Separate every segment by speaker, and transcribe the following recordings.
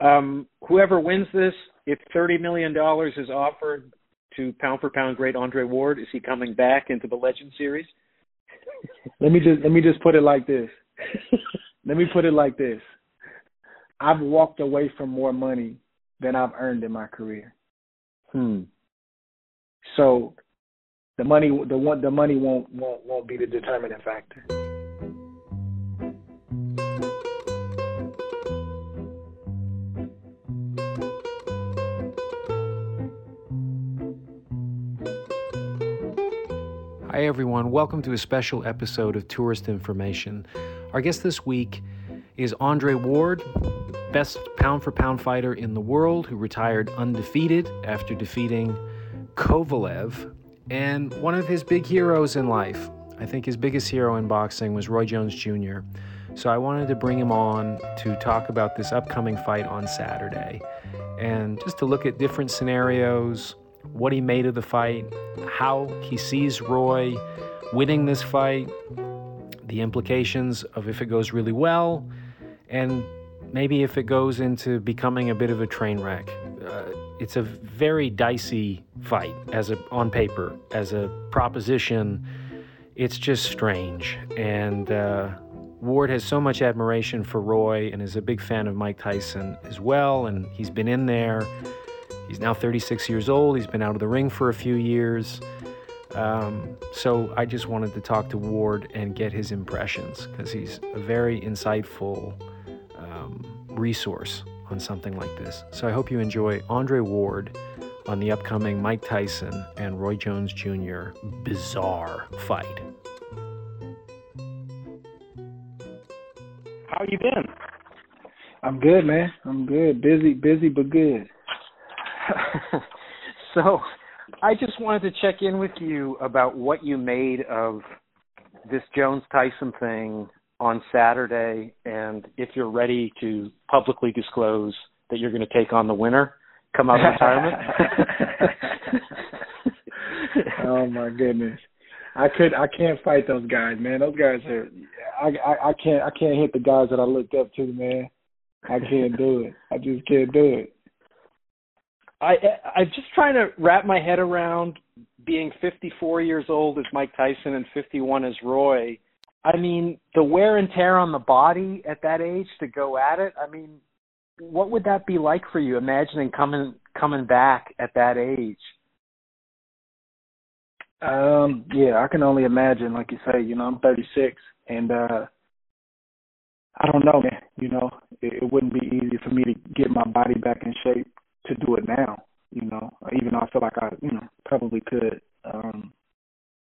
Speaker 1: Um, whoever wins this, if thirty million dollars is offered to pound for pound great Andre Ward, is he coming back into the Legend Series?
Speaker 2: let me just let me just put it like this. let me put it like this. I've walked away from more money than I've earned in my career.
Speaker 1: Hmm.
Speaker 2: So the money the one the money won't won't won't be the determining factor.
Speaker 3: Hi, everyone. Welcome to a special episode of Tourist Information. Our guest this week is Andre Ward, best pound for pound fighter in the world, who retired undefeated after defeating Kovalev, and one of his big heroes in life. I think his biggest hero in boxing was Roy Jones Jr. So I wanted to bring him on to talk about this upcoming fight on Saturday and just to look at different scenarios what he made of the fight, how he sees Roy winning this fight, the implications of if it goes really well, and maybe if it goes into becoming a bit of a train wreck. Uh, it's a very dicey fight as a on paper as a proposition. It's just strange, and uh, Ward has so much admiration for Roy and is a big fan of Mike Tyson as well, and he's been in there He's now 36 years old. He's been out of the ring for a few years. Um, so I just wanted to talk to Ward and get his impressions because he's a very insightful um, resource on something like this. So I hope you enjoy Andre Ward on the upcoming Mike Tyson and Roy Jones Jr. bizarre fight.
Speaker 1: How you been?
Speaker 2: I'm good, man. I'm good. Busy, busy, but good.
Speaker 1: so I just wanted to check in with you about what you made of this Jones Tyson thing on Saturday and if you're ready to publicly disclose that you're going to take on the winner come out of retirement.
Speaker 2: oh my goodness. I could I can't fight those guys, man. Those guys are I, I I can't I can't hit the guys that I looked up to, man. I can't do it. I just can't do it.
Speaker 1: I I'm just trying to wrap my head around being 54 years old as Mike Tyson and 51 as Roy. I mean, the wear and tear on the body at that age to go at it. I mean, what would that be like for you? Imagining coming coming back at that age.
Speaker 2: Um, yeah, I can only imagine. Like you say, you know, I'm 36, and uh I don't know, man. You know, it, it wouldn't be easy for me to get my body back in shape to do it now. You know, even though I feel like I, you know, probably could. Um,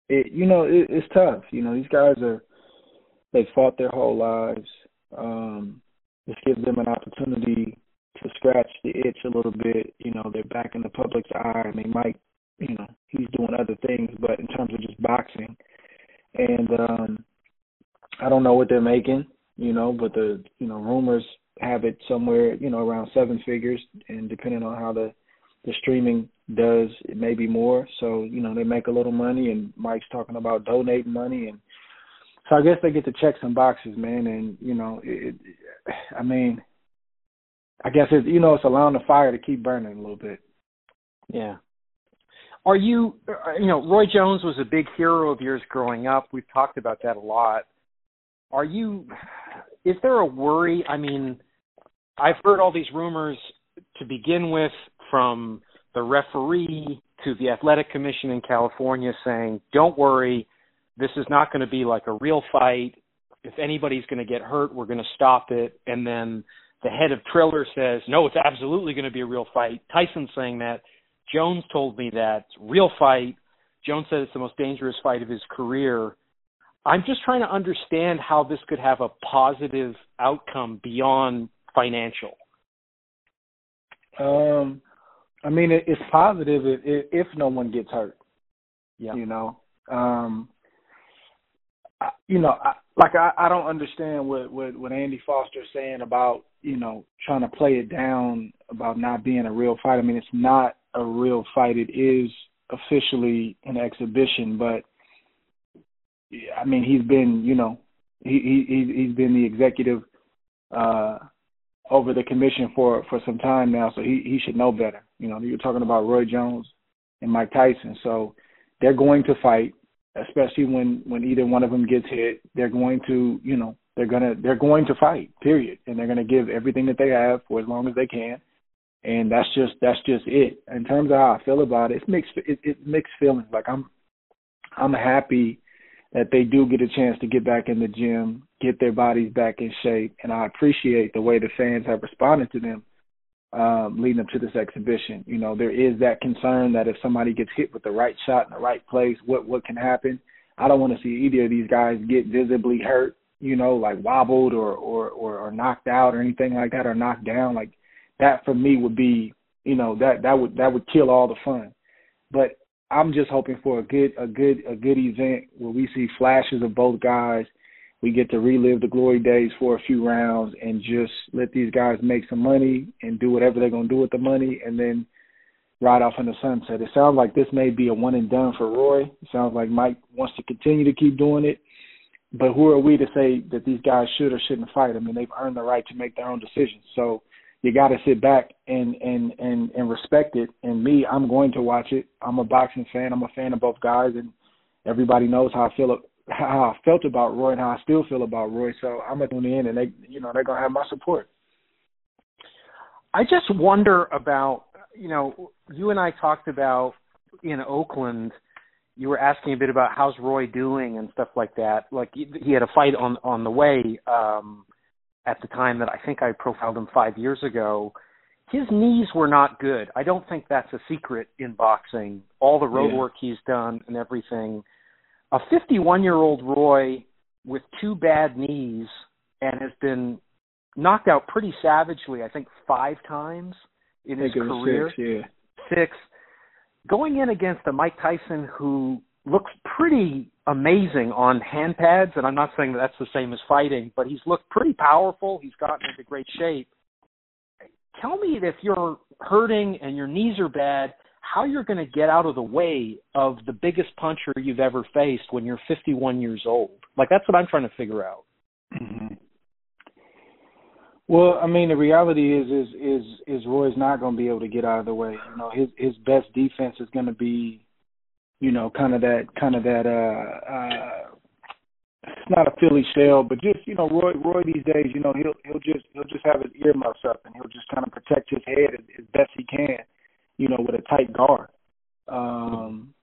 Speaker 2: it, you know, it, it's tough. You know, these guys are they've fought their whole lives. Um, this gives them an opportunity to scratch the itch a little bit. You know, they're back in the public's eye, and they might, you know, he's doing other things, but in terms of just boxing, and um, I don't know what they're making. You know, but the you know rumors have it somewhere, you know, around seven figures, and depending on how the the streaming does, it may be more. So you know, they make a little money, and Mike's talking about donating money, and so I guess they get to check some boxes, man. And you know, it, I mean, I guess it, you know, it's allowing the fire to keep burning a little bit.
Speaker 1: Yeah. Are you, uh, you know, Roy Jones was a big hero of yours growing up. We've talked about that a lot. Are you is there a worry? I mean, I've heard all these rumors to begin with from the referee to the athletic commission in California saying, "Don't worry, this is not going to be like a real fight. If anybody's going to get hurt, we're going to stop it." And then the head of Triller says, "No, it's absolutely going to be a real fight." Tyson's saying that. Jones told me that real fight. Jones said it's the most dangerous fight of his career. I'm just trying to understand how this could have a positive outcome beyond financial.
Speaker 2: Um, I mean, it, it's positive if, if no one gets hurt.
Speaker 1: Yeah.
Speaker 2: You know, um, I, you know, I, like I, I don't understand what what what Andy Foster's saying about you know trying to play it down about not being a real fight. I mean, it's not a real fight. It is officially an exhibition, but I mean, he's been, you know, he he he's been the executive uh over the commission for for some time now, so he he should know better. You know, you're talking about Roy Jones and Mike Tyson, so they're going to fight, especially when when either one of them gets hit. They're going to, you know, they're gonna they're going to fight, period, and they're gonna give everything that they have for as long as they can, and that's just that's just it. In terms of how I feel about it, it's mixed. It, it's mixed feelings. Like I'm I'm happy that they do get a chance to get back in the gym, get their bodies back in shape, and I appreciate the way the fans have responded to them um, leading up to this exhibition. You know, there is that concern that if somebody gets hit with the right shot in the right place, what what can happen? I don't want to see either of these guys get visibly hurt. You know, like wobbled or or or, or knocked out or anything like that, or knocked down. Like that for me would be, you know, that that would that would kill all the fun. But I'm just hoping for a good a good a good event where we see flashes of both guys. We get to relive the glory days for a few rounds and just let these guys make some money and do whatever they're gonna do with the money and then ride off in the sunset. It sounds like this may be a one and done for Roy. It sounds like Mike wants to continue to keep doing it. But who are we to say that these guys should or shouldn't fight? I mean, they've earned the right to make their own decisions. So you got to sit back and and and and respect it. And me, I'm going to watch it. I'm a boxing fan. I'm a fan of both guys, and everybody knows how I feel how I felt about Roy and how I still feel about Roy. So I'm gonna tune in, and they, you know, they're gonna have my support.
Speaker 1: I just wonder about, you know, you and I talked about in Oakland. You were asking a bit about how's Roy doing and stuff like that. Like he, had a fight on on the way. um at the time that I think I profiled him five years ago, his knees were not good. I don't think that's a secret in boxing. All the road yeah. work he's done and everything. A 51 year old Roy with two bad knees and has been knocked out pretty savagely, I think five times in his career.
Speaker 2: Six, yeah.
Speaker 1: Six. Going in against a Mike Tyson who looks pretty amazing on hand pads, and I'm not saying that that's the same as fighting, but he's looked pretty powerful. He's gotten into great shape. Tell me if you're hurting and your knees are bad, how you're going to get out of the way of the biggest puncher you've ever faced when you're 51 years old. Like that's what I'm trying to figure out.
Speaker 2: Mm-hmm. Well, I mean, the reality is, is, is, is Roy's not going to be able to get out of the way. You know, his his best defense is going to be you know, kind of that, kind of that, uh, uh, it's not a Philly shell, but just, you know, Roy, Roy these days, you know, he'll, he'll just, he'll just have his earmuffs up and he'll just kind of protect his head as, as best he can, you know, with a tight guard. Um,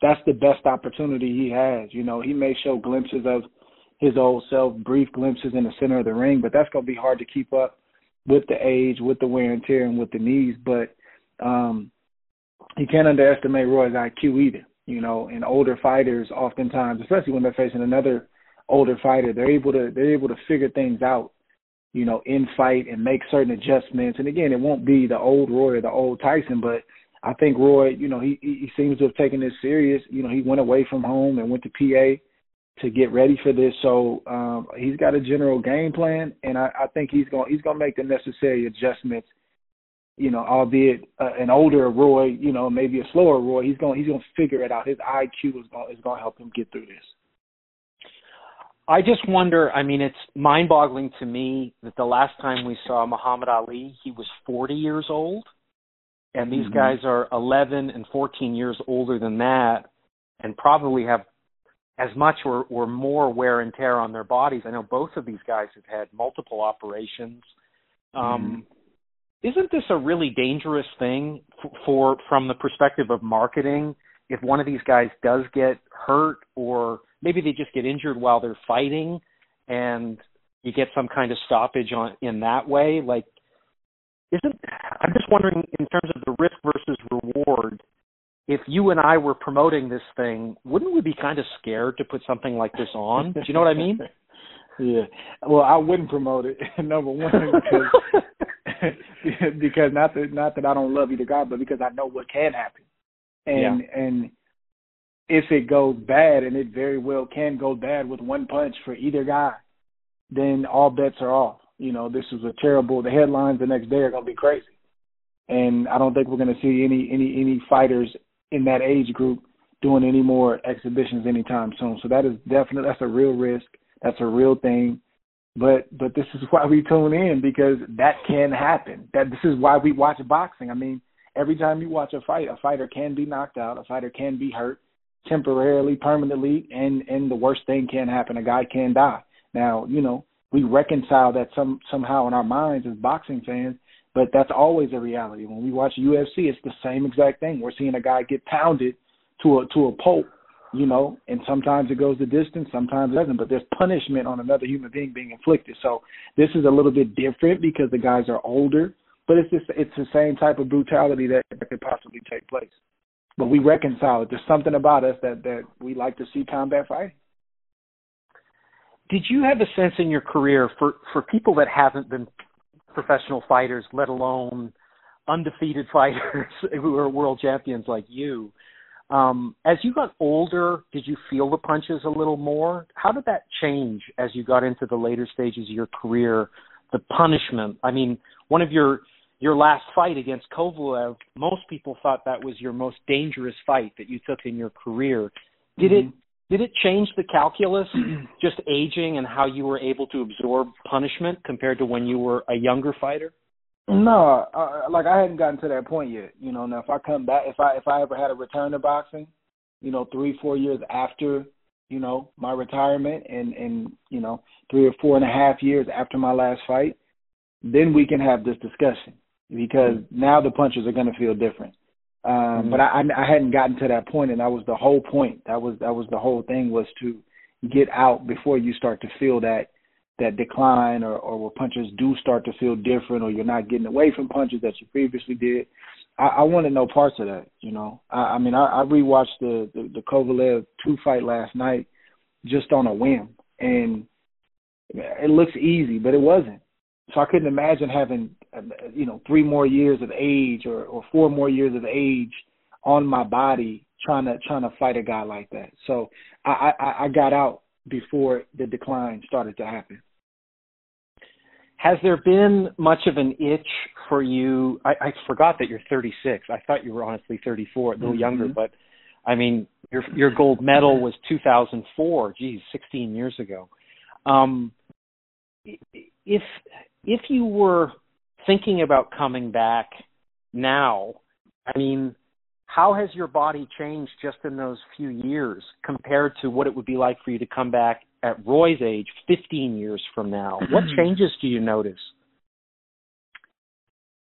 Speaker 2: that's the best opportunity he has. You know, he may show glimpses of his old self, brief glimpses in the center of the ring, but that's to be hard to keep up with the age, with the wear and tear, and with the knees. But um, you can't underestimate Roy's IQ either. You know, and older fighters oftentimes, especially when they're facing another older fighter, they're able to they're able to figure things out, you know, in fight and make certain adjustments. And again, it won't be the old Roy or the old Tyson, but I think Roy, you know, he he seems to have taken this serious. You know, he went away from home and went to PA to get ready for this. So um, he's got a general game plan, and I, I think he's going he's going to make the necessary adjustments you know, albeit uh, an older Roy, you know, maybe a slower Roy, he's going he's going to figure it out. His IQ is going is going to help him get through this.
Speaker 1: I just wonder. I mean, it's mind-boggling to me that the last time we saw Muhammad Ali, he was 40 years old, and these mm-hmm. guys are 11 and 14 years older than that, and probably have as much or, or more wear and tear on their bodies. I know both of these guys have had multiple operations. Um, mm-hmm isn't this a really dangerous thing for, for from the perspective of marketing? If one of these guys does get hurt or maybe they just get injured while they're fighting and you get some kind of stoppage on in that way like isn't i'm just wondering in terms of the risk versus reward if you and i were promoting this thing wouldn't we be kind of scared to put something like this on? Do you know what i mean?
Speaker 2: Yeah. Well i wouldn't promote it number one because because not that not that I don't love either guy, but because I know what can happen, and yeah. and if it goes bad, and it very well can go bad with one punch for either guy, then all bets are off. You know, this is a terrible. The headlines the next day are going to be crazy, and I don't think we're going to see any any any fighters in that age group doing any more exhibitions anytime soon. So that is definitely that's a real risk. That's a real thing. But but this is why we tune in because that can happen. That this is why we watch boxing. I mean, every time you watch a fight, a fighter can be knocked out, a fighter can be hurt temporarily, permanently, and and the worst thing can happen. A guy can die. Now, you know, we reconcile that some somehow in our minds as boxing fans, but that's always a reality. When we watch UFC, it's the same exact thing. We're seeing a guy get pounded to a to a pulp you know, and sometimes it goes the distance, sometimes it doesn't, but there's punishment on another human being being inflicted. So this is a little bit different because the guys are older, but it's just it's the same type of brutality that, that could possibly take place. But we reconcile it. There's something about us that that we like to see combat fighting.
Speaker 1: Did you have a sense in your career for for people that haven't been professional fighters, let alone undefeated fighters who are world champions like you? Um, as you got older, did you feel the punches a little more? How did that change as you got into the later stages of your career? The punishment. I mean, one of your your last fight against Kovalev, most people thought that was your most dangerous fight that you took in your career. Did mm-hmm. it did it change the calculus, just aging and how you were able to absorb punishment compared to when you were a younger fighter?
Speaker 2: No, uh, like I hadn't gotten to that point yet. You know, now if I come back, if I if I ever had a return to boxing, you know, three four years after, you know, my retirement, and and you know, three or four and a half years after my last fight, then we can have this discussion because mm-hmm. now the punches are going to feel different. Um, mm-hmm. But I I hadn't gotten to that point, and that was the whole point. That was that was the whole thing was to get out before you start to feel that that decline or, or where punches do start to feel different or you're not getting away from punches that you previously did. I, I want to know parts of that, you know. I, I mean, I, I rewatched the, the, the Kovalev 2 fight last night just on a whim. And it looks easy, but it wasn't. So I couldn't imagine having, you know, three more years of age or, or four more years of age on my body trying to trying to fight a guy like that. So I, I, I got out before the decline started to happen.
Speaker 1: Has there been much of an itch for you? I, I forgot that you're 36. I thought you were honestly 34, a little mm-hmm. younger, but I mean, your your gold medal was 2004. Geez, 16 years ago. Um, if if you were thinking about coming back now, I mean, how has your body changed just in those few years compared to what it would be like for you to come back at Roy's age 15 years from now? what changes do you notice?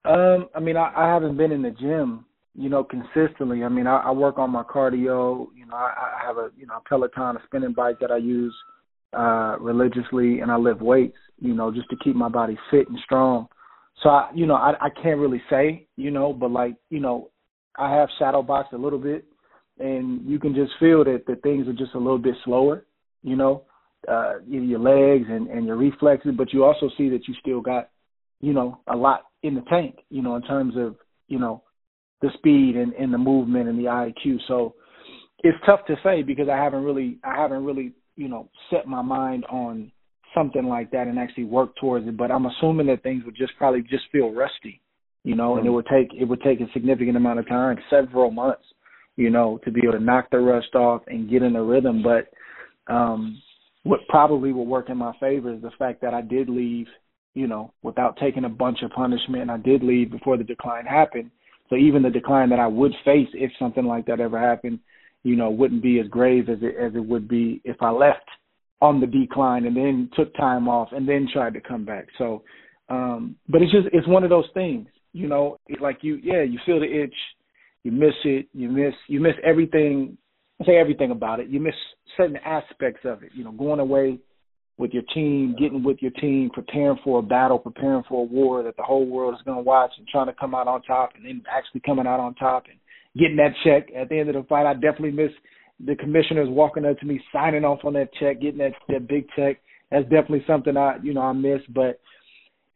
Speaker 2: Um, I mean, I, I haven't been in the gym, you know, consistently. I mean, I, I work on my cardio. You know, I, I have a you know a Peloton, a spinning bike that I use uh religiously, and I lift weights, you know, just to keep my body fit and strong. So I, you know, I, I can't really say, you know, but like, you know, I have shadow boxed a little bit, and you can just feel that the things are just a little bit slower. You know, uh, your legs and and your reflexes, but you also see that you still got, you know, a lot in the tank. You know, in terms of you know the speed and, and the movement and the IQ. So it's tough to say because I haven't really I haven't really you know set my mind on something like that and actually work towards it. But I'm assuming that things would just probably just feel rusty you know, and it would take it would take a significant amount of time, several months, you know, to be able to knock the rust off and get in a rhythm. But um what probably will work in my favor is the fact that I did leave, you know, without taking a bunch of punishment. I did leave before the decline happened. So even the decline that I would face if something like that ever happened, you know, wouldn't be as grave as it as it would be if I left on the decline and then took time off and then tried to come back. So um but it's just it's one of those things you know, like you, yeah, you feel the itch, you miss it, you miss, you miss everything. I say everything about it. You miss certain aspects of it. You know, going away with your team, getting with your team, preparing for a battle, preparing for a war that the whole world is going to watch, and trying to come out on top, and then actually coming out on top and getting that check at the end of the fight. I definitely miss the commissioners walking up to me, signing off on that check, getting that that big check. That's definitely something I, you know, I miss, but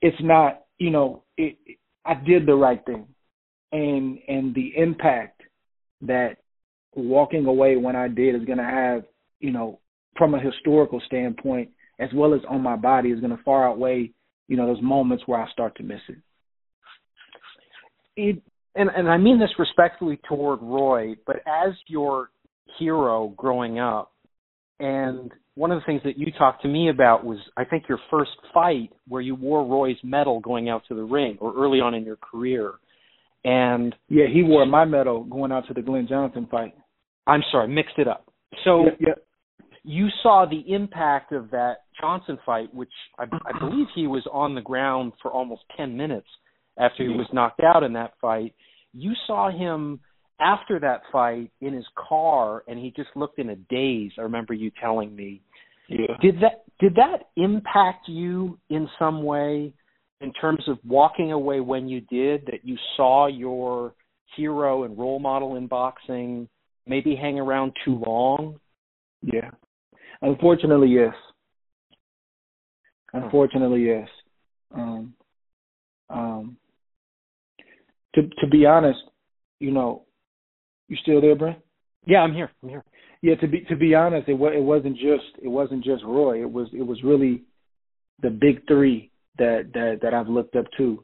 Speaker 2: it's not, you know, it I did the right thing, and and the impact that walking away when I did is going to have, you know, from a historical standpoint, as well as on my body, is going to far outweigh, you know, those moments where I start to miss it.
Speaker 1: It and and I mean this respectfully toward Roy, but as your hero growing up, and one of the things that you talked to me about was I think your first fight where you wore Roy's medal going out to the ring or early on in your career. And
Speaker 2: yeah, he wore my medal going out to the Glenn Johnson fight.
Speaker 1: I'm sorry, mixed it up. So
Speaker 2: yeah, yeah.
Speaker 1: you saw the impact of that Johnson fight, which I, I believe he was on the ground for almost 10 minutes after he was knocked out in that fight. You saw him after that fight in his car and he just looked in a daze. I remember you telling me.
Speaker 2: Yeah.
Speaker 1: Did that did that impact you in some way in terms of walking away when you did that you saw your hero and role model in boxing maybe hang around too long?
Speaker 2: Yeah. Unfortunately, yes. Unfortunately, yes. Um, um, to to be honest, you know, you still there, Brent?
Speaker 1: Yeah, I'm here. I'm here.
Speaker 2: Yeah, to be to be honest, it was it wasn't just it wasn't just Roy. It was it was really the big three that that that I've looked up to,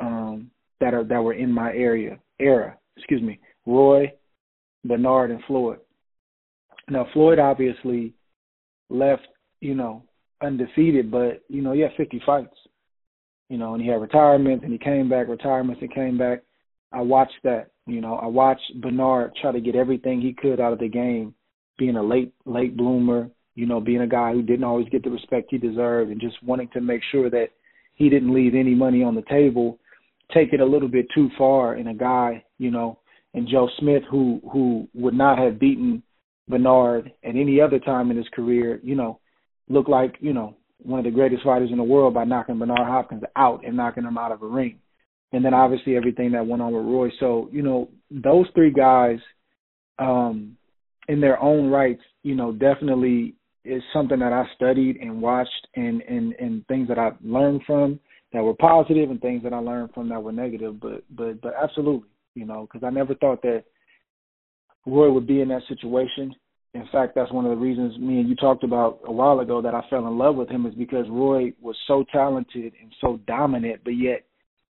Speaker 2: um, that are that were in my area era. Excuse me, Roy, Bernard, and Floyd. Now Floyd obviously left, you know, undefeated, but you know he had 50 fights, you know, and he had retirements and he came back, retirements and came back. I watched that. You know, I watched Bernard try to get everything he could out of the game, being a late late bloomer, you know, being a guy who didn't always get the respect he deserved and just wanting to make sure that he didn't leave any money on the table, take it a little bit too far in a guy, you know, and Joe Smith who who would not have beaten Bernard at any other time in his career, you know, looked like, you know, one of the greatest fighters in the world by knocking Bernard Hopkins out and knocking him out of a ring and then obviously everything that went on with Roy. So you know those three guys, um, in their own rights, you know, definitely is something that I studied and watched, and and and things that I learned from that were positive, and things that I learned from that were negative. But but but absolutely, you know, because I never thought that Roy would be in that situation. In fact, that's one of the reasons me and you talked about a while ago that I fell in love with him is because Roy was so talented and so dominant, but yet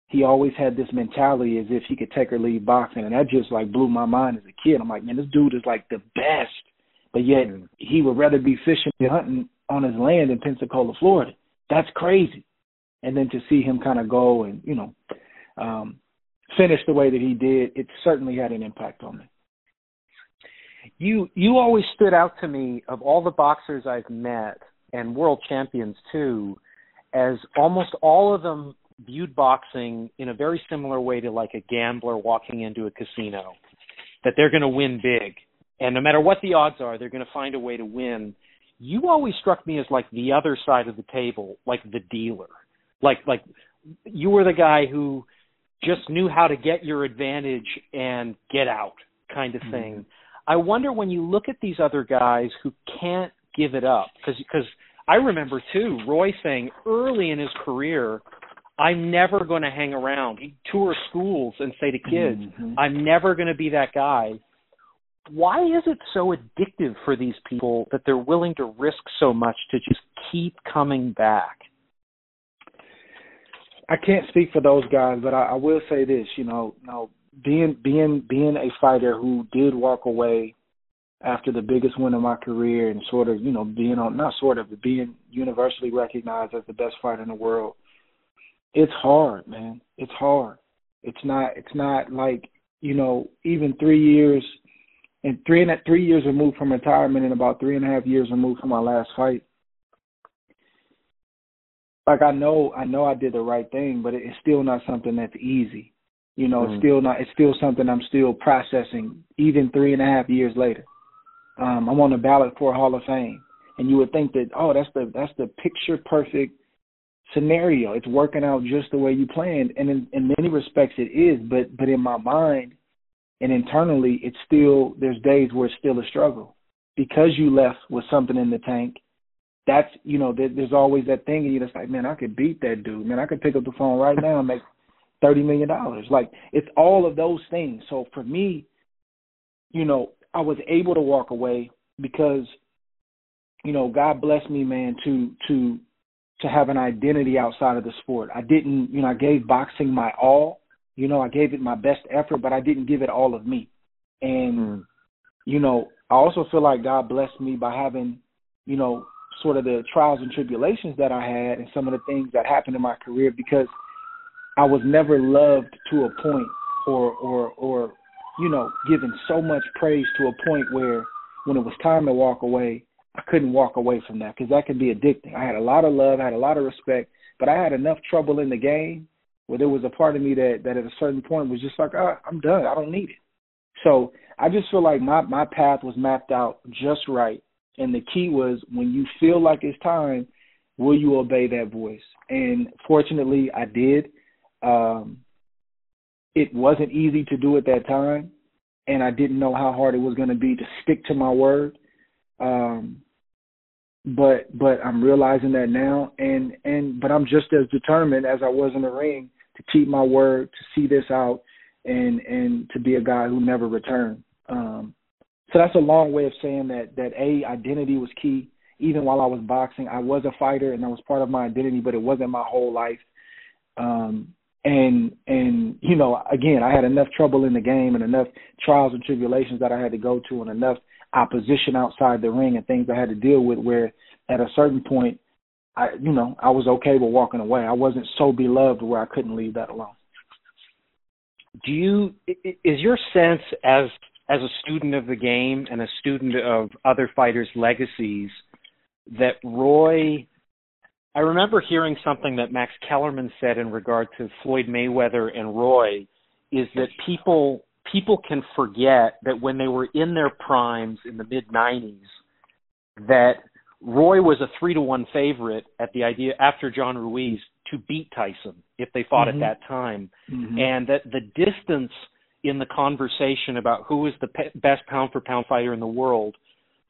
Speaker 2: he always had this mentality as if he could take or leave boxing, and that just like blew my mind as a kid. I'm like, man, this dude is like the best, but yet he would rather be fishing and hunting on his land in Pensacola, Florida. That's crazy. And then to see him kind of go and you know um, finish the way that he did, it certainly had an impact on me.
Speaker 1: You you always stood out to me of all the boxers I've met and world champions too, as almost all of them viewed boxing in a very similar way to like a gambler walking into a casino that they're going to win big. And no matter what the odds are they're going to find a way to win. You always struck me as like the other side of the table like the dealer. Like like you were the guy who just knew how to get your advantage and get out kind of thing. Mm-hmm. i wonder when you look at these other guys who can't give it up because because i remember too roy saying early in his career I'm never going to hang around. He'd tour schools and say to kids, mm-hmm. I'm never going to be that guy. Why is it so addictive for these people that they're willing to risk so much to just keep coming back?
Speaker 2: I can't speak for those guys, but I, I will say this, you know, you know, being being being a fighter who did walk away after the biggest win of my career and sort of, you know, being on not sort of, being universally recognized as the best fighter in the world it's hard, man. It's hard. It's not it's not like, you know, even three years and three and three years removed from retirement and about three and a half years removed from my last fight. Like I know I know I did the right thing, but it's still not something that's easy. You know, mm it's still not it's still something I'm still processing even three and a half years later. Um, I'm on the ballot for Hall of Fame. And you would think that, oh, that's the that's the picture perfect scenario. It's working out just the way you planned, and in, in many respects it is. But but in my mind and internally, it's still there's days where it's still a struggle because you left with something in the tank. That's you know there, there's always that thing in you that's like, man, I could beat that dude. Man, I could pick up the phone right now and make thirty million dollars. Like it's all of those things. So for me, you know, I was able to walk away because you know God bless me, man, to to to have an identity outside of the sport. I didn't, you know, I gave boxing my all. You know, I gave it my best effort, but I didn't give it all of me. And, mm. you know, I also feel like God blessed me by having, you know, sort of the trials and tribulations that I had and some of the things that happened in my career because I was never loved to a point or or or you know given so much praise to a point where when it was time to walk away I couldn't walk away from that because that could be addicting. I had a lot of love, I had a lot of respect, but I had enough trouble in the game where there was a part of me that that at a certain point was just like, oh, I'm done. I don't need it. So I just feel like my my path was mapped out just right, and the key was when you feel like it's time, will you obey that voice? And fortunately, I did. Um, it wasn't easy to do at that time, and I didn't know how hard it was going to be to stick to my word. Um, but but I'm realizing that now, and and but I'm just as determined as I was in the ring to keep my word, to see this out, and and to be a guy who never returned. Um, so that's a long way of saying that that a identity was key. Even while I was boxing, I was a fighter, and that was part of my identity, but it wasn't my whole life. Um, and and you know, again, I had enough trouble in the game and enough trials and tribulations that I had to go to, and enough opposition outside the ring and things I had to deal with. Where at a certain point, I you know I was okay with walking away. I wasn't so beloved where I couldn't leave that alone.
Speaker 1: Do you is your sense as as a student of the game and a student of other fighters' legacies that Roy I remember hearing something that Max Kellerman said in regard to Floyd Mayweather and Roy is that people people can forget that when they were in their primes in the mid 90s that Roy was a 3 to 1 favorite at the idea after John Ruiz to beat Tyson if they fought mm-hmm. at that time mm-hmm. and that the distance in the conversation about who is the pe- best pound for pound fighter in the world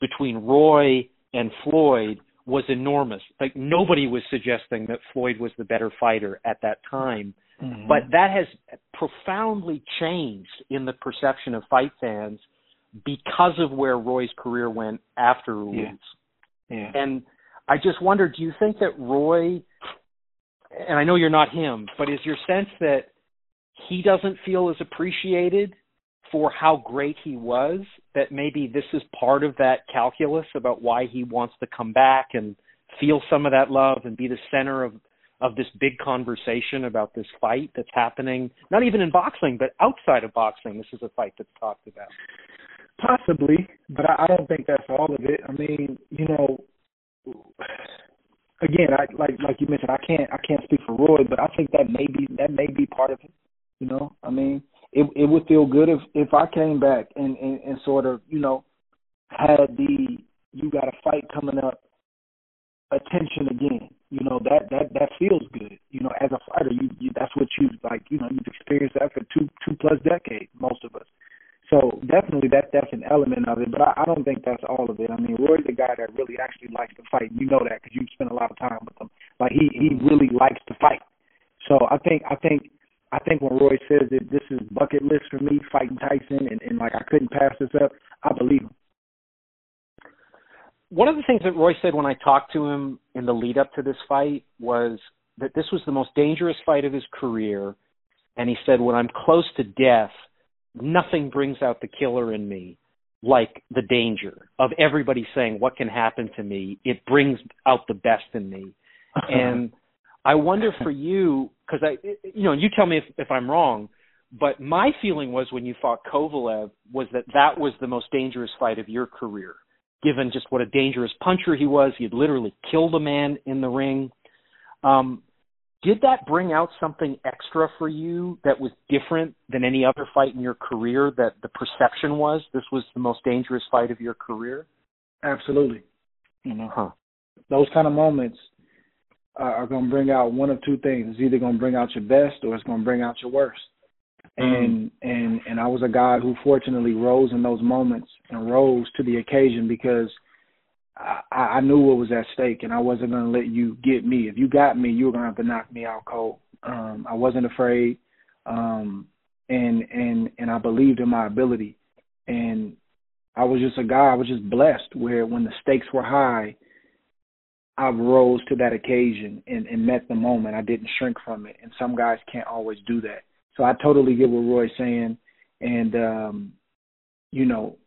Speaker 1: between Roy and Floyd was enormous. Like nobody was suggesting that Floyd was the better fighter at that time. Mm-hmm. But that has profoundly changed in the perception of fight fans because of where Roy's career went after Ruiz.
Speaker 2: Yeah. yeah.
Speaker 1: And I just wonder, do you think that Roy and I know you're not him, but is your sense that he doesn't feel as appreciated for how great he was that maybe this is part of that calculus about why he wants to come back and feel some of that love and be the center of of this big conversation about this fight that's happening not even in boxing but outside of boxing this is a fight that's talked about.
Speaker 2: Possibly but i, don't think that's all of it. I mean you know again i like like you mentioned i can't i can't speak for roy but i think that may be that may be part of it you know? I mean it it would feel good if if I came back and and, and sort of you know had the you got a fight coming up attention again. You know that that that feels good. You know, as a fighter, you, you that's what you like. You know, you've experienced that for two two plus decades, most of us. So definitely that that's an element of it, but I, I don't think that's all of it. I mean, Roy's a guy that really actually likes to fight. You know that because you spend a lot of time with him. Like he he really likes to fight. So I think I think I think when Roy says that this is bucket list for me, fighting Tyson, and, and like I couldn't pass this up, I believe him.
Speaker 1: One of the things that Roy said when I talked to him in the lead up to this fight was that this was the most dangerous fight of his career, and he said, "When I'm close to death, nothing brings out the killer in me." like the danger of everybody saying what can happen to me it brings out the best in me and I wonder for you because I, you know, you tell me if, if I'm wrong, but my feeling was when you fought Kovalev was that that was the most dangerous fight of your career, given just what a dangerous puncher he was. He had literally killed a man in the ring. Um, did that bring out something extra for you that was different than any other fight in your career? That the perception was this was the most dangerous fight of your career?
Speaker 2: Absolutely. You know,
Speaker 1: huh.
Speaker 2: those kind of moments are going to bring out one of two things. It's either going to bring out your best or it's going to bring out your worst. Mm. And and and I was a guy who fortunately rose in those moments and rose to the occasion because I, I knew what was at stake and I wasn't going to let you get me. If you got me, you were going to have to knock me out cold. Um, I wasn't afraid, um, and and and I believed in my ability, and I was just a guy. I was just blessed where when the stakes were high I rose to that occasion and, and met the moment. I didn't shrink from it. And some guys can't always do that. So I totally get what Roy's saying. And um, you know,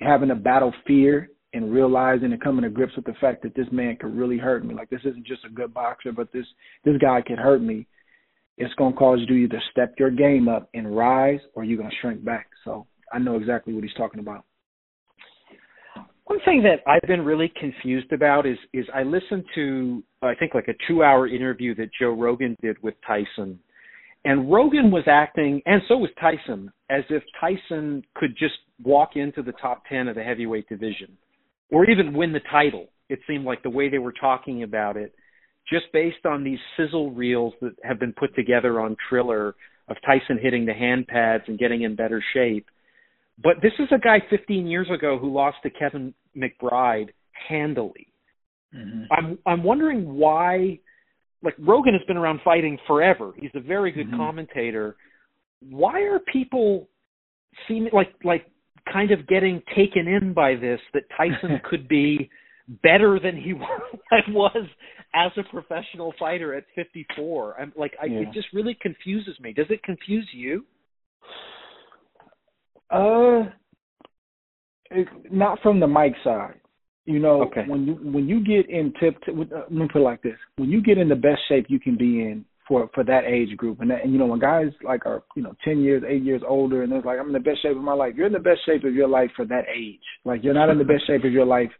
Speaker 2: having a battle fear and realizing and coming to grips with the fact that this man could really hurt me. Like this isn't just a good boxer, but this this guy can hurt me. It's gonna cause you to either step your game up and rise, or you're gonna shrink back. So I know exactly what he's talking about.
Speaker 1: One thing that I've been really confused about is is I listened to I think like a two hour interview that Joe Rogan did with Tyson. And Rogan was acting, and so was Tyson, as if Tyson could just walk into the top 10 of the heavyweight division or even win the title. It seemed like the way they were talking about it, just based on these sizzle reels that have been put together on Triller of Tyson hitting the hand pads and getting in better shape. But this is a guy 15 years ago who lost to Kevin McBride handily. Mm-hmm. I'm I'm wondering why like Rogan has been around fighting forever. He's a very good mm-hmm. commentator. Why are people seeming like like kind of getting taken in by this that Tyson could be better than he was as a professional fighter at 54. I'm like I, yeah. it just really confuses me. Does it confuse you?
Speaker 2: Uh it, not from the mic side. You know,
Speaker 1: okay.
Speaker 2: when you when you get in tip, uh, let me put it like this: when you get in the best shape you can be in for for that age group, and that, and you know when guys like are you know ten years, eight years older, and they're like I'm in the best shape of my life. You're in the best shape of your life for that age. Like you're not in the best shape of your life,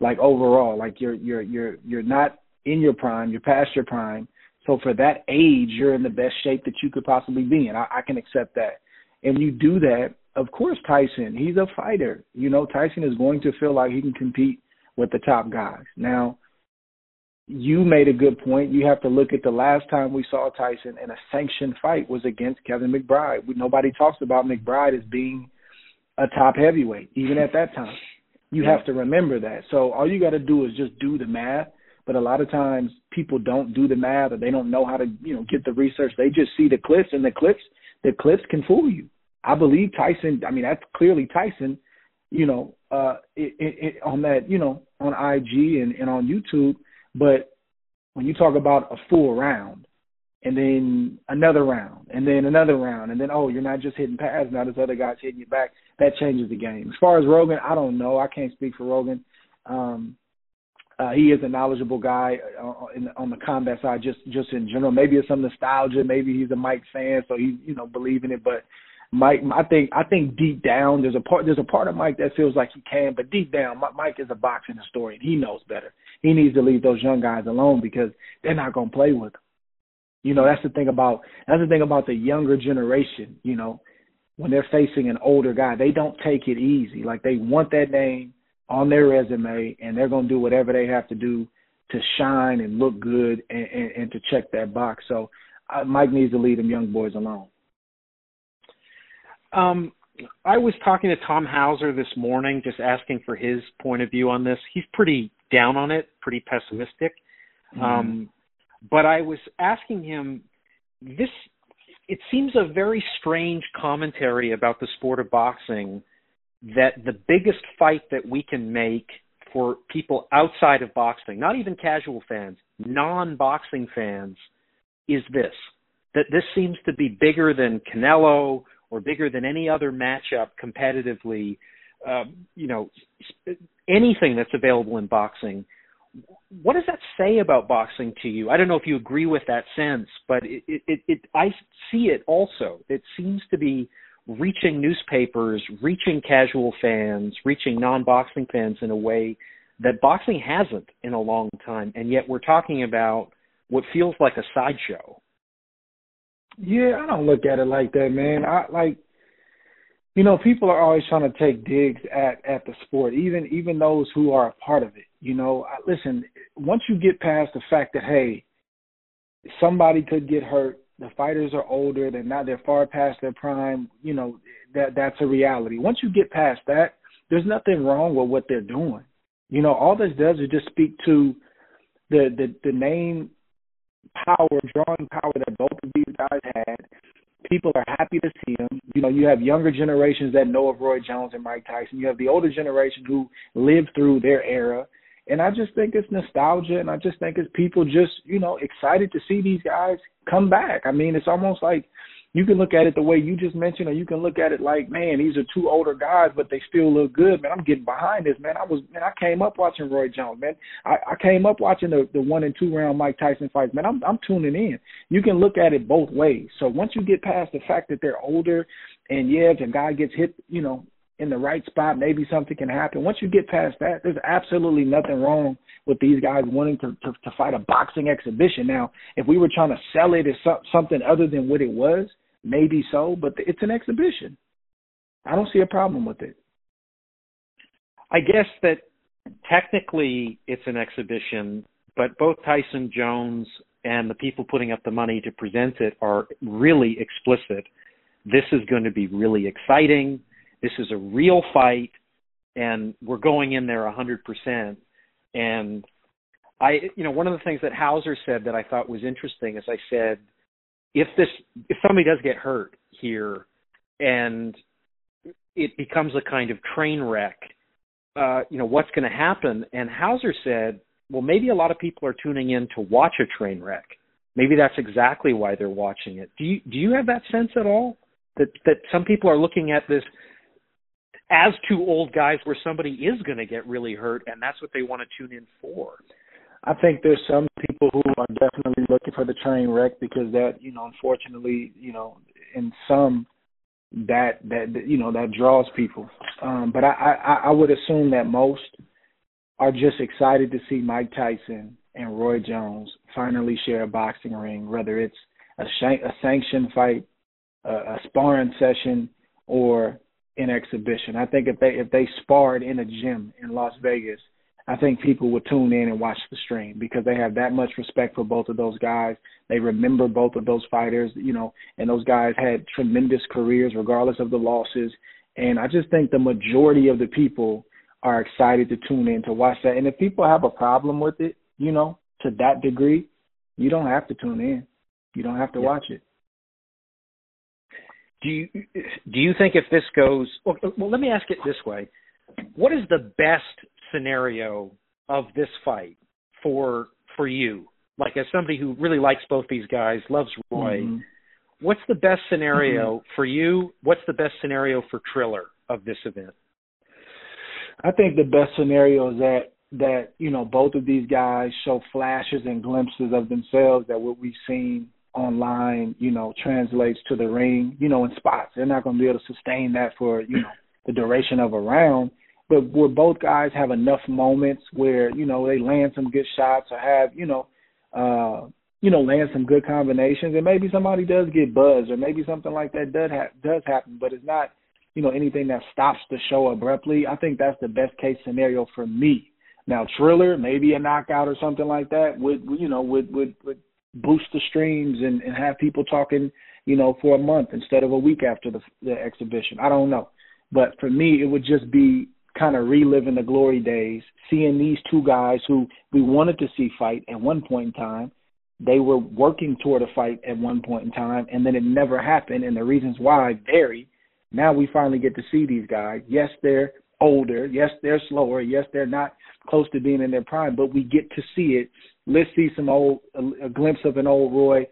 Speaker 2: like overall. Like you're you're you're you're not in your prime. You're past your prime. So for that age, you're in the best shape that you could possibly be in. I, I can accept that. And you do that, of course, Tyson, he's a fighter. You know, Tyson is going to feel like he can compete with the top guys. Now, you made a good point. You have to look at the last time we saw Tyson in a sanctioned fight was against Kevin McBride. Nobody talks about McBride as being a top heavyweight, even at that time. You yeah. have to remember that. So all you got to do is just do the math. But a lot of times people don't do the math or they don't know how to, you know, get the research. They just see the clips and the clips, the clips can fool you. I believe Tyson. I mean, that's clearly Tyson. You know, uh, it, it, it, on that, you know, on IG and, and on YouTube. But when you talk about a full round, and then another round, and then another round, and then oh, you're not just hitting pads now. This other guy's hitting you back. That changes the game. As far as Rogan, I don't know. I can't speak for Rogan. Um, uh, he is a knowledgeable guy uh, in, on the combat side, just just in general. Maybe it's some nostalgia. Maybe he's a Mike fan, so he's you know believing it. But Mike, I think I think deep down there's a part there's a part of Mike that feels like he can, but deep down Mike is a boxing historian. He knows better. He needs to leave those young guys alone because they're not to play with him. You know, that's the thing about that's the thing about the younger generation. You know, when they're facing an older guy, they don't take it easy. Like they want that name on their resume, and they're to do whatever they have to do to shine and look good and, and, and to check that box. So uh, Mike needs to leave them young boys alone.
Speaker 1: Um, I was talking to Tom Hauser this morning, just asking for his point of view on this. He's pretty down on it, pretty pessimistic. Mm-hmm. Um, but I was asking him this. It seems a very strange commentary about the sport of boxing that the biggest fight that we can make for people outside of boxing, not even casual fans, non-boxing fans, is this. That this seems to be bigger than Canelo or bigger than any other matchup competitively, um, you know, anything that's available in boxing. What does that say about boxing to you? I don't know if you agree with that sense, but it, it, it I see it also. It seems to be reaching newspapers, reaching casual fans, reaching non-boxing fans in a way that boxing hasn't in a long time, and yet we're talking about what feels like a sideshow.
Speaker 2: Yeah, I don't look at it like that, man. I like you know, people are always trying to take digs at at the sport, even even those who are a part of it. You know, I, listen, once you get past the fact that hey, somebody could get hurt, the fighters are older, they're not they're far past their prime, you know, that that's a reality. Once you get past that, there's nothing wrong with what they're doing. You know, all this does is just speak to the the, the name power, drawing power that both of these guys had. People are happy to see him. You know, you have younger generations that know of Roy Jones and Mike Tyson. You have the older generation who lived through their era. And I just think it's nostalgia, and I just think it's people just, you know, excited to see these guys come back. I mean, it's almost like you can look at it the way you just mentioned, or you can look at it like, man, these are two older guys, but they still look good, man. I'm getting behind this, man. I was, man, I came up watching Roy Jones, man. I, I came up watching the the one and two round Mike Tyson fights, man. I'm I'm tuning in. You can look at it both ways. So once you get past the fact that they're older, and yeah, if a guy gets hit, you know, in the right spot, maybe something can happen. Once you get past that, there's absolutely nothing wrong with these guys wanting to, to, to fight a boxing exhibition. Now, if we were trying to sell it as so, something other than what it was, maybe so, but it's an exhibition. I don't see a problem with it.
Speaker 1: I guess that technically it's an exhibition, but both Tyson Jones and the people putting up the money to present it are really explicit. This is going to be really exciting this is a real fight, and we're going in there a hundred percent. And I, you know, one of the things that Hauser said that I thought was interesting is I said, if this, if somebody does get hurt here, and it becomes a kind of train wreck, uh, you know, what's going to happen? And Hauser said, well, maybe a lot of people are tuning in to watch a train wreck. Maybe that's exactly why they're watching it. Do you do you have that sense at all? That that some people are looking at this as two old guys where somebody is going to get really hurt, and that's what they want to tune in for.
Speaker 2: I think there's some people who are definitely looking for the train wreck because that, you know, unfortunately, you know, in some that that you know that draws people. Um, but I, I I would assume that most are just excited to see Mike Tyson and Roy Jones finally share a boxing ring, whether it's a, shank, a sanctioned fight, a, a sparring session, or in exhibition. I think if they if they sparred in a gym in Las Vegas, I think people would tune in and watch the stream because they have that much respect for both of those guys. They remember both of those fighters, you know, and those guys had tremendous careers regardless of the losses. And I just think the majority of the people are excited to tune in to watch that. And if people have a problem with it, you know, to that degree, you don't have to tune in. You don't have to yeah. watch it
Speaker 1: do you do you think if this goes well, well let me ask it this way what is the best scenario of this fight for for you like as somebody who really likes both these guys loves roy mm-hmm. what's the best scenario mm-hmm. for you what's the best scenario for triller of this event
Speaker 2: i think the best scenario is that that you know both of these guys show flashes and glimpses of themselves that what we've seen online, you know, translates to the ring, you know, in spots. They're not going to be able to sustain that for, you know, the duration of a round. But where both guys have enough moments where, you know, they land some good shots or have, you know, uh, you know, land some good combinations, and maybe somebody does get buzzed, or maybe something like that does ha- does happen, but it's not, you know, anything that stops the show abruptly. I think that's the best case scenario for me. Now, Triller, maybe a knockout or something like that would, you know, would would would boost the streams and, and have people talking, you know, for a month instead of a week after the, the exhibition. I don't know. But for me, it would just be kind of reliving the glory days, seeing these two guys who we wanted to see fight at one point in time. They were working toward a fight at one point in time, and then it never happened. And the reasons why vary. Now we finally get to see these guys. Yes, they're older. Yes, they're slower. Yes, they're not close to being in their prime, but we get to see it let's see some old a, a glimpse of an old Roy,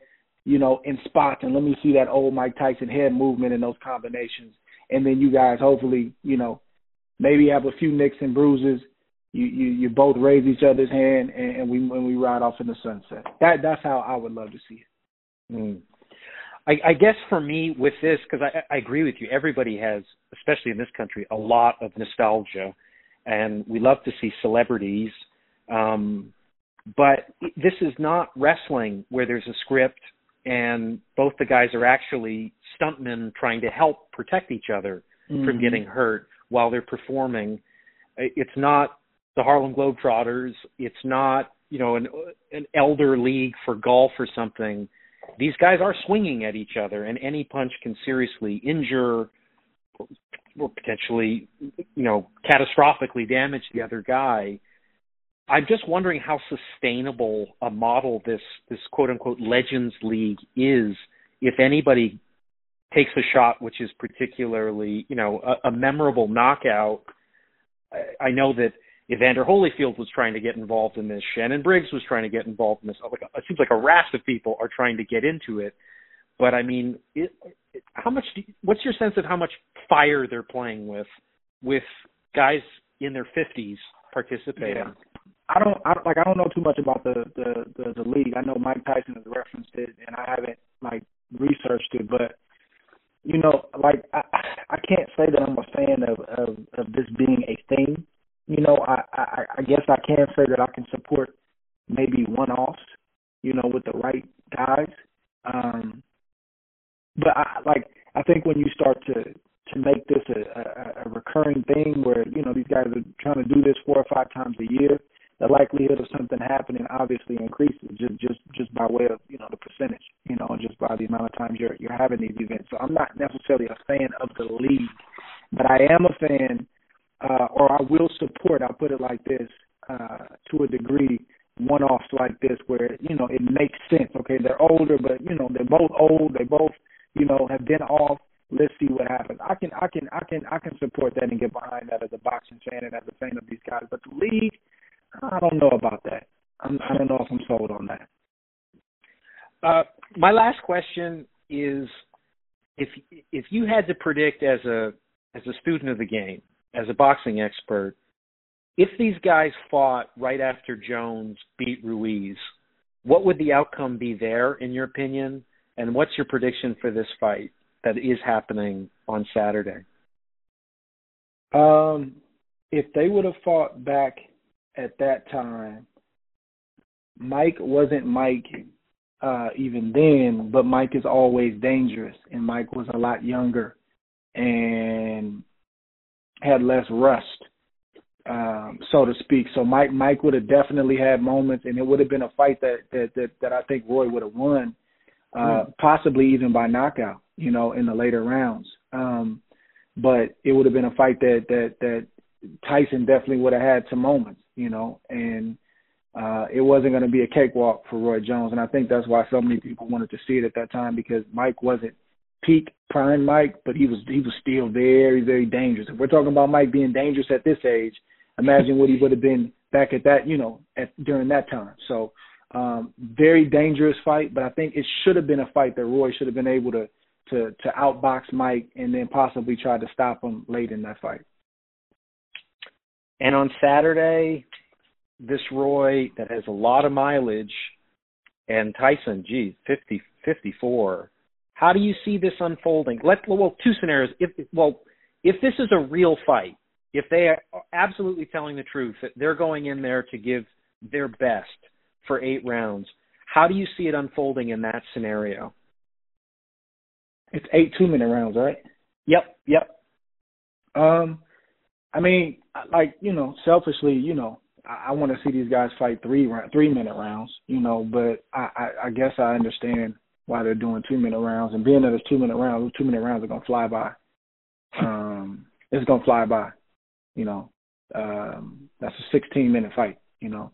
Speaker 2: you know, in spots, and let me see that old Mike Tyson head movement and those combinations, and then you guys hopefully, you know, maybe have a few nicks and bruises. You you you both raise each other's hand, and, and we when we ride off in the sunset. That that's how I would love to see it.
Speaker 1: Mm. I, I guess for me with this, because I, I agree with you, everybody has, especially in this country, a lot of nostalgia, and we love to see celebrities um, but this is not wrestling where there's a script and both the guys are actually stuntmen trying to help protect each other mm-hmm. from getting hurt while they're performing. It's not the Harlem Globetrotters. It's not you know an an elder league for golf or something. These guys are swinging at each other, and any punch can seriously injure or potentially you know catastrophically damage the other guy. I'm just wondering how sustainable a model this this quote unquote legends league is if anybody takes a shot which is particularly you know a, a memorable knockout. I, I know that Evander Holyfield was trying to get involved in this. Shannon Briggs was trying to get involved in this. It seems like a raft of people are trying to get into it. but I mean, it, it, how much? Do what's your sense of how much fire they're playing with, with guys in their fifties participating?
Speaker 2: Yeah. I don't, I like I don't know too much about the, the the the league. I know Mike Tyson has referenced it, and I haven't like researched it, but you know, like I I can't say that I'm a fan of of, of this being a thing. You know, I, I I guess I can say that I can support maybe one offs, you know, with the right guys. Um but I like I think when you start to to make this a, a, a recurring thing where, you know, these guys are trying to do this four or five times a year, the likelihood of something happening obviously increases just just just by way of you know the percentage you know and just by the amount of times you're you're having these events so i'm not necessarily a fan of the league but i am a fan uh or i will support i'll put it like this uh to a degree one offs like this where you know it makes sense okay they're older but you know they're both old they both you know have been off let's see what happens. I can I can I can I can support that and get behind that as a boxing fan and as a fan of these guys. But the league, I don't know about that. I'm, I don't know if I'm sold on that.
Speaker 1: Uh, my last question is if if you had to predict as a as a student of the game, as a boxing expert, if these guys fought right after Jones beat Ruiz, what would the outcome be there in your opinion? And what's your prediction for this fight that is happening on Saturday?
Speaker 2: Um, if they would have fought back at that time, Mike wasn't Mike uh, even then, but Mike is always dangerous, and Mike was a lot younger and had less rust, um, so to speak. So Mike Mike would have definitely had moments, and it would have been a fight that that that, that I think Roy would have won, uh, mm. possibly even by knockout, you know, in the later rounds. Um, but it would have been a fight that that that Tyson definitely would have had some moments you know, and uh, it wasn't going to be a cakewalk for Roy Jones. And I think that's why so many people wanted to see it at that time because Mike wasn't peak prime Mike, but he was he was still very very dangerous. If we're talking about Mike being dangerous at this age, imagine what he would have been back at that you know at during that time. So um, very dangerous fight, but I think it should have been a fight that Roy should have been able to to to outbox Mike and then possibly try to stop him late in that fight.
Speaker 1: And on Saturday, this Roy that has a lot of mileage and Tyson, geez, 50, 54. How do you see this unfolding? Let well, two scenarios. If well, if this is a real fight, if they are absolutely telling the truth that they're going in there to give their best for eight rounds, how do you see it unfolding in that scenario?
Speaker 2: It's eight two minute rounds, right?
Speaker 1: Yep, yep.
Speaker 2: Um, I mean, like you know, selfishly, you know, I, I want to see these guys fight three round, three minute rounds, you know. But I, I, I guess I understand why they're doing two minute rounds, and being that it's two minute rounds, those two minute rounds are gonna fly by. Um, it's gonna fly by, you know. Um, that's a 16 minute fight, you know.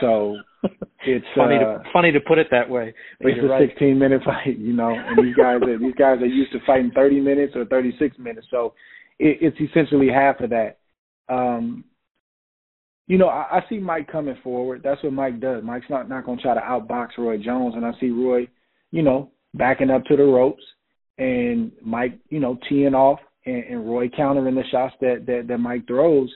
Speaker 2: So it's
Speaker 1: funny
Speaker 2: uh,
Speaker 1: to funny to put it that way.
Speaker 2: It's a right. 16 minute fight, you know, and these guys are these guys are used to fighting 30 minutes or 36 minutes. So it, it's essentially half of that. Um, you know, I, I see Mike coming forward. That's what Mike does. Mike's not not going to try to outbox Roy Jones, and I see Roy, you know, backing up to the ropes, and Mike, you know, teeing off, and, and Roy countering the shots that that, that Mike throws,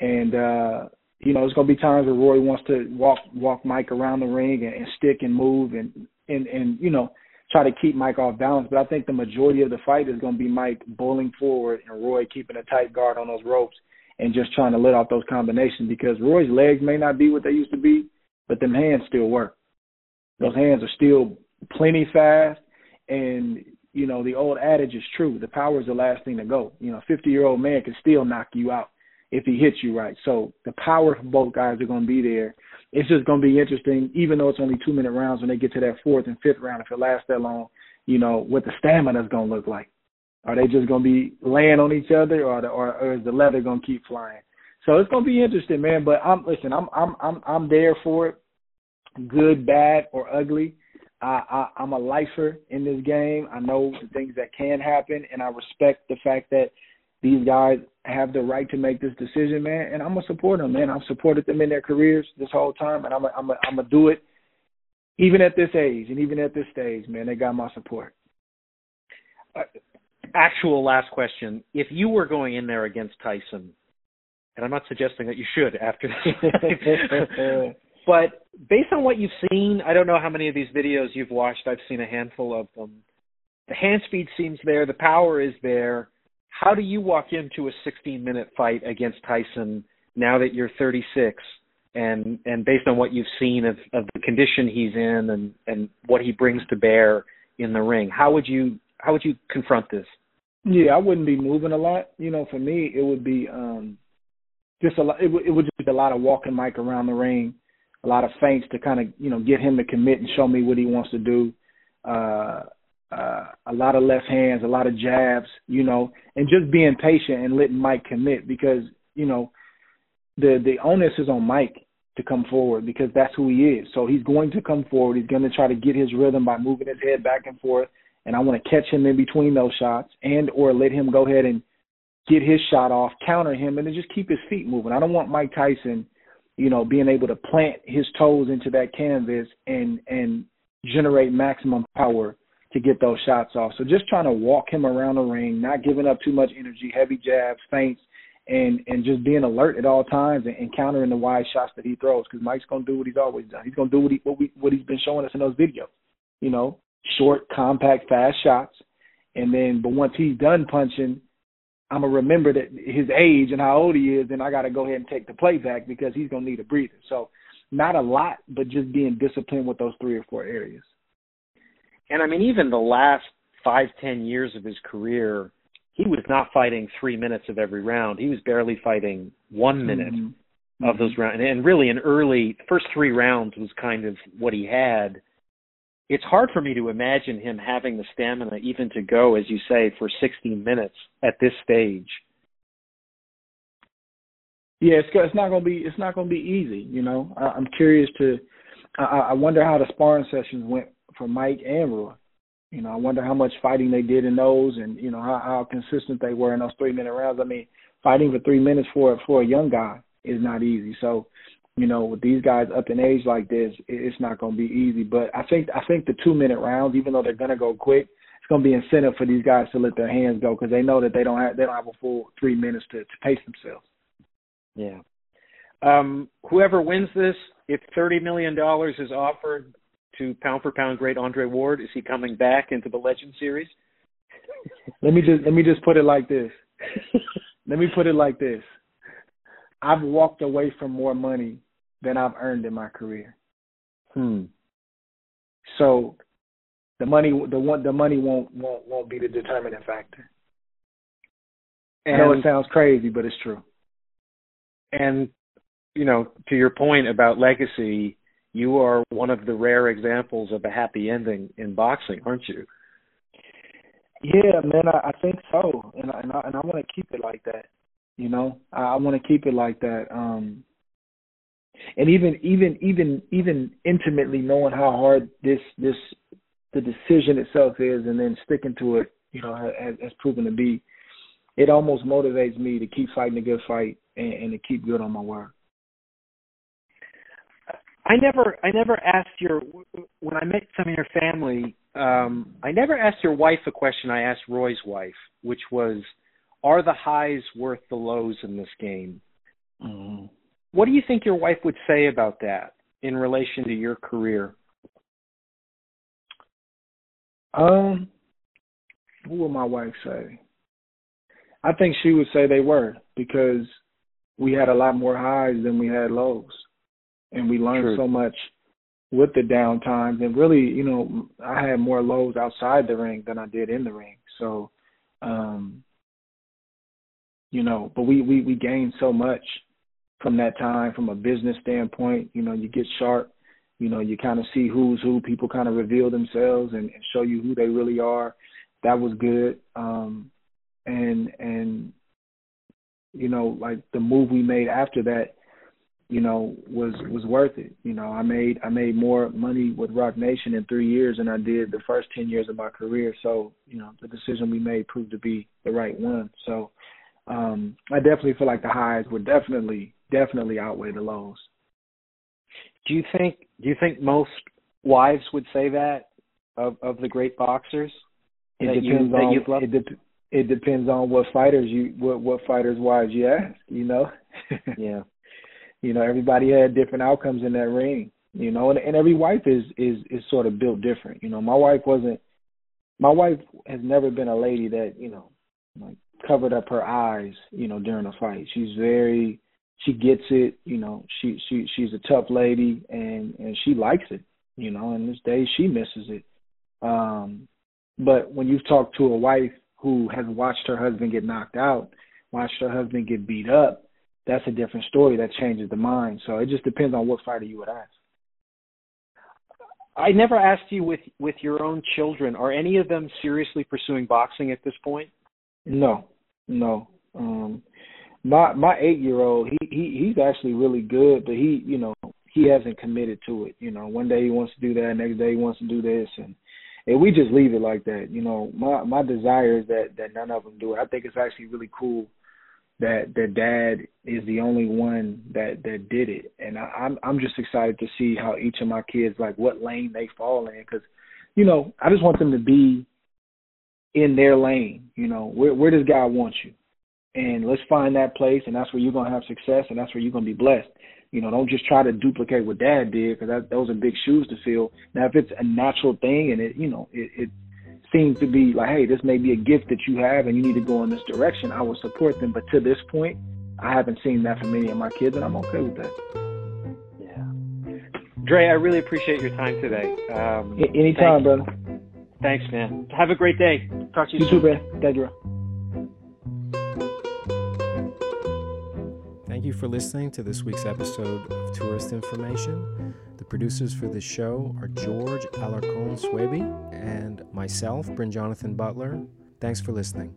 Speaker 2: and uh, you know, there's going to be times where Roy wants to walk walk Mike around the ring and, and stick and move and and and you know try to keep Mike off balance. But I think the majority of the fight is going to be Mike bowling forward and Roy keeping a tight guard on those ropes and just trying to let off those combinations because Roy's legs may not be what they used to be, but them hands still work. Those hands are still plenty fast, and you know the old adage is true: the power is the last thing to go. You know, a 50 year old man can still knock you out if he hits you right. So the power for both guys are going to be there, it's just going to be interesting, even though it's only two minute rounds when they get to that fourth and fifth round, if it lasts that long, you know, what the stamina is going to look like. Are they just going to be laying on each other, or, the, or, or is the leather going to keep flying? So it's going to be interesting, man. But I'm listen, I'm I'm I'm I'm there for it, good, bad, or ugly. I, I I'm a lifer in this game. I know the things that can happen, and I respect the fact that these guys have the right to make this decision, man. And I'm gonna support them, man. I've supported them in their careers this whole time, and I'm gonna I'm I'm gonna do it, even at this age and even at this stage, man. They got my support.
Speaker 1: uh, actual last question: If you were going in there against Tyson, and I'm not suggesting that you should after but based on what you've seen, I don't know how many of these videos you've watched. I've seen a handful of them. The hand speed seems there. The power is there. How do you walk into a 16 minute fight against Tyson now that you're 36 and and based on what you've seen of, of the condition he's in and and what he brings to bear in the ring? How would you how would you confront this?
Speaker 2: Yeah, I wouldn't be moving a lot. You know, for me, it would be um just a lot. It would, it would just be a lot of walking Mike around the ring, a lot of feints to kind of you know get him to commit and show me what he wants to do. Uh, uh, a lot of left hands, a lot of jabs, you know, and just being patient and letting Mike commit because you know the the onus is on Mike to come forward because that's who he is. So he's going to come forward. He's going to try to get his rhythm by moving his head back and forth. And I want to catch him in between those shots and or let him go ahead and get his shot off, counter him, and then just keep his feet moving. I don't want Mike Tyson, you know, being able to plant his toes into that canvas and and generate maximum power to get those shots off. So just trying to walk him around the ring, not giving up too much energy, heavy jabs, feints, and and just being alert at all times and, and countering the wide shots that he throws because Mike's gonna do what he's always done. He's gonna do what he what we what he's been showing us in those videos. You know, short, compact, fast shots, and then but once he's done punching, I'm gonna remember that his age and how old he is, and I got to go ahead and take the play back because he's gonna need a breather. So, not a lot, but just being disciplined with those three or four areas.
Speaker 1: And I mean, even the last five, ten years of his career, he was not fighting three minutes of every round. He was barely fighting one minute mm-hmm. of those mm-hmm. rounds. And really, in early first three rounds was kind of what he had. It's hard for me to imagine him having the stamina even to go, as you say, for 60 minutes at this stage.
Speaker 2: Yeah, it's it's not gonna be it's not gonna be easy. You know, I, I'm curious to. I, I wonder how the sparring sessions went for Mike and Roy. You know, I wonder how much fighting they did in those, and you know how, how consistent they were in those three minute rounds. I mean, fighting for three minutes for for a young guy is not easy. So, you know, with these guys up in age like this, it's not going to be easy. But I think I think the two minute rounds, even though they're going to go quick, it's going to be incentive for these guys to let their hands go because they know that they don't have they don't have a full three minutes to to pace themselves.
Speaker 1: Yeah. Um, whoever wins this, if thirty million dollars is offered, to pound for pound great Andre Ward? Is he coming back into the Legend series?
Speaker 2: let me just let me just put it like this. let me put it like this. I've walked away from more money than I've earned in my career.
Speaker 1: Hmm.
Speaker 2: So the money the one the money won't won't won't be the determining factor. And, I know it sounds crazy, but it's true.
Speaker 1: And you know, to your point about legacy, you are one of the rare examples of a happy ending in boxing, aren't you?
Speaker 2: Yeah, man, I, I think so, and I, and I, and I want to keep it like that. You know, I, I want to keep it like that. Um, and even even even even intimately knowing how hard this this the decision itself is, and then sticking to it, you know, has, has proven to be. It almost motivates me to keep fighting a good fight and, and to keep good on my word.
Speaker 1: I never I never asked your when I met some of your family, um, I never asked your wife a question I asked Roy's wife, which was, are the highs worth the lows in this game?
Speaker 2: Mm-hmm.
Speaker 1: What do you think your wife would say about that in relation to your career?
Speaker 2: Um, what would my wife say? I think she would say they were because we had a lot more highs than we had lows and we learned True. so much with the downtimes. And really, you know, I had more lows outside the ring than I did in the ring. So, um, you know, but we we we gained so much from that time from a business standpoint. You know, you get sharp. You know, you kind of see who's who. People kind of reveal themselves and, and show you who they really are. That was good. Um, and and you know, like the move we made after that you know, was was worth it. You know, I made I made more money with Roc Nation in three years than I did the first ten years of my career. So, you know, the decision we made proved to be the right one. So um I definitely feel like the highs were definitely, definitely outweigh the lows.
Speaker 1: Do you think do you think most wives would say that of of the great boxers?
Speaker 2: It
Speaker 1: that
Speaker 2: depends
Speaker 1: you,
Speaker 2: on
Speaker 1: loved?
Speaker 2: it, de- it depends on what fighters you what what fighters wives you ask. You know.
Speaker 1: yeah.
Speaker 2: You know, everybody had different outcomes in that ring. You know, and, and every wife is is is sort of built different. You know, my wife wasn't. My wife has never been a lady that you know, like covered up her eyes. You know, during a fight, she's very. She gets it. You know, she she she's a tough lady, and and she likes it. You know, and this day she misses it. Um, but when you've talked to a wife who has watched her husband get knocked out, watched her husband get beat up, that's a different story that changes the mind. So it just depends on what fighter you would ask.
Speaker 1: I never asked you with with your own children. Are any of them seriously pursuing boxing at this point?
Speaker 2: No, no. Um, my my eight year old, he he he's actually really good, but he you know he hasn't committed to it. You know, one day he wants to do that, next day he wants to do this, and and we just leave it like that. You know, my my desire is that that none of them do it. I think it's actually really cool that that dad is the only one that that did it, and I, I'm I'm just excited to see how each of my kids like what lane they fall in because, you know, I just want them to be in their lane. You know, where where does God want you, and let's find that place, and that's where you're gonna have success, and that's where you're gonna be blessed. You know, don't just try to duplicate what Dad did because those are big shoes to fill. Now, if it's a natural thing and it, you know, it, it seems to be like, hey, this may be a gift that you have and you need to go in this direction, I will support them. But to this point, I haven't seen that from any of my kids, and I'm okay with that.
Speaker 1: Yeah. Dre, I really appreciate your time today. Um,
Speaker 2: anytime, brother.
Speaker 1: Thanks, man. Have a great day. Talk to you,
Speaker 2: you
Speaker 1: soon.
Speaker 2: too, man. Thank you.
Speaker 3: Thank you for listening to this week's episode of Tourist Information. The producers for this show are George Alarcon Swaby and myself, Bryn Jonathan Butler. Thanks for listening.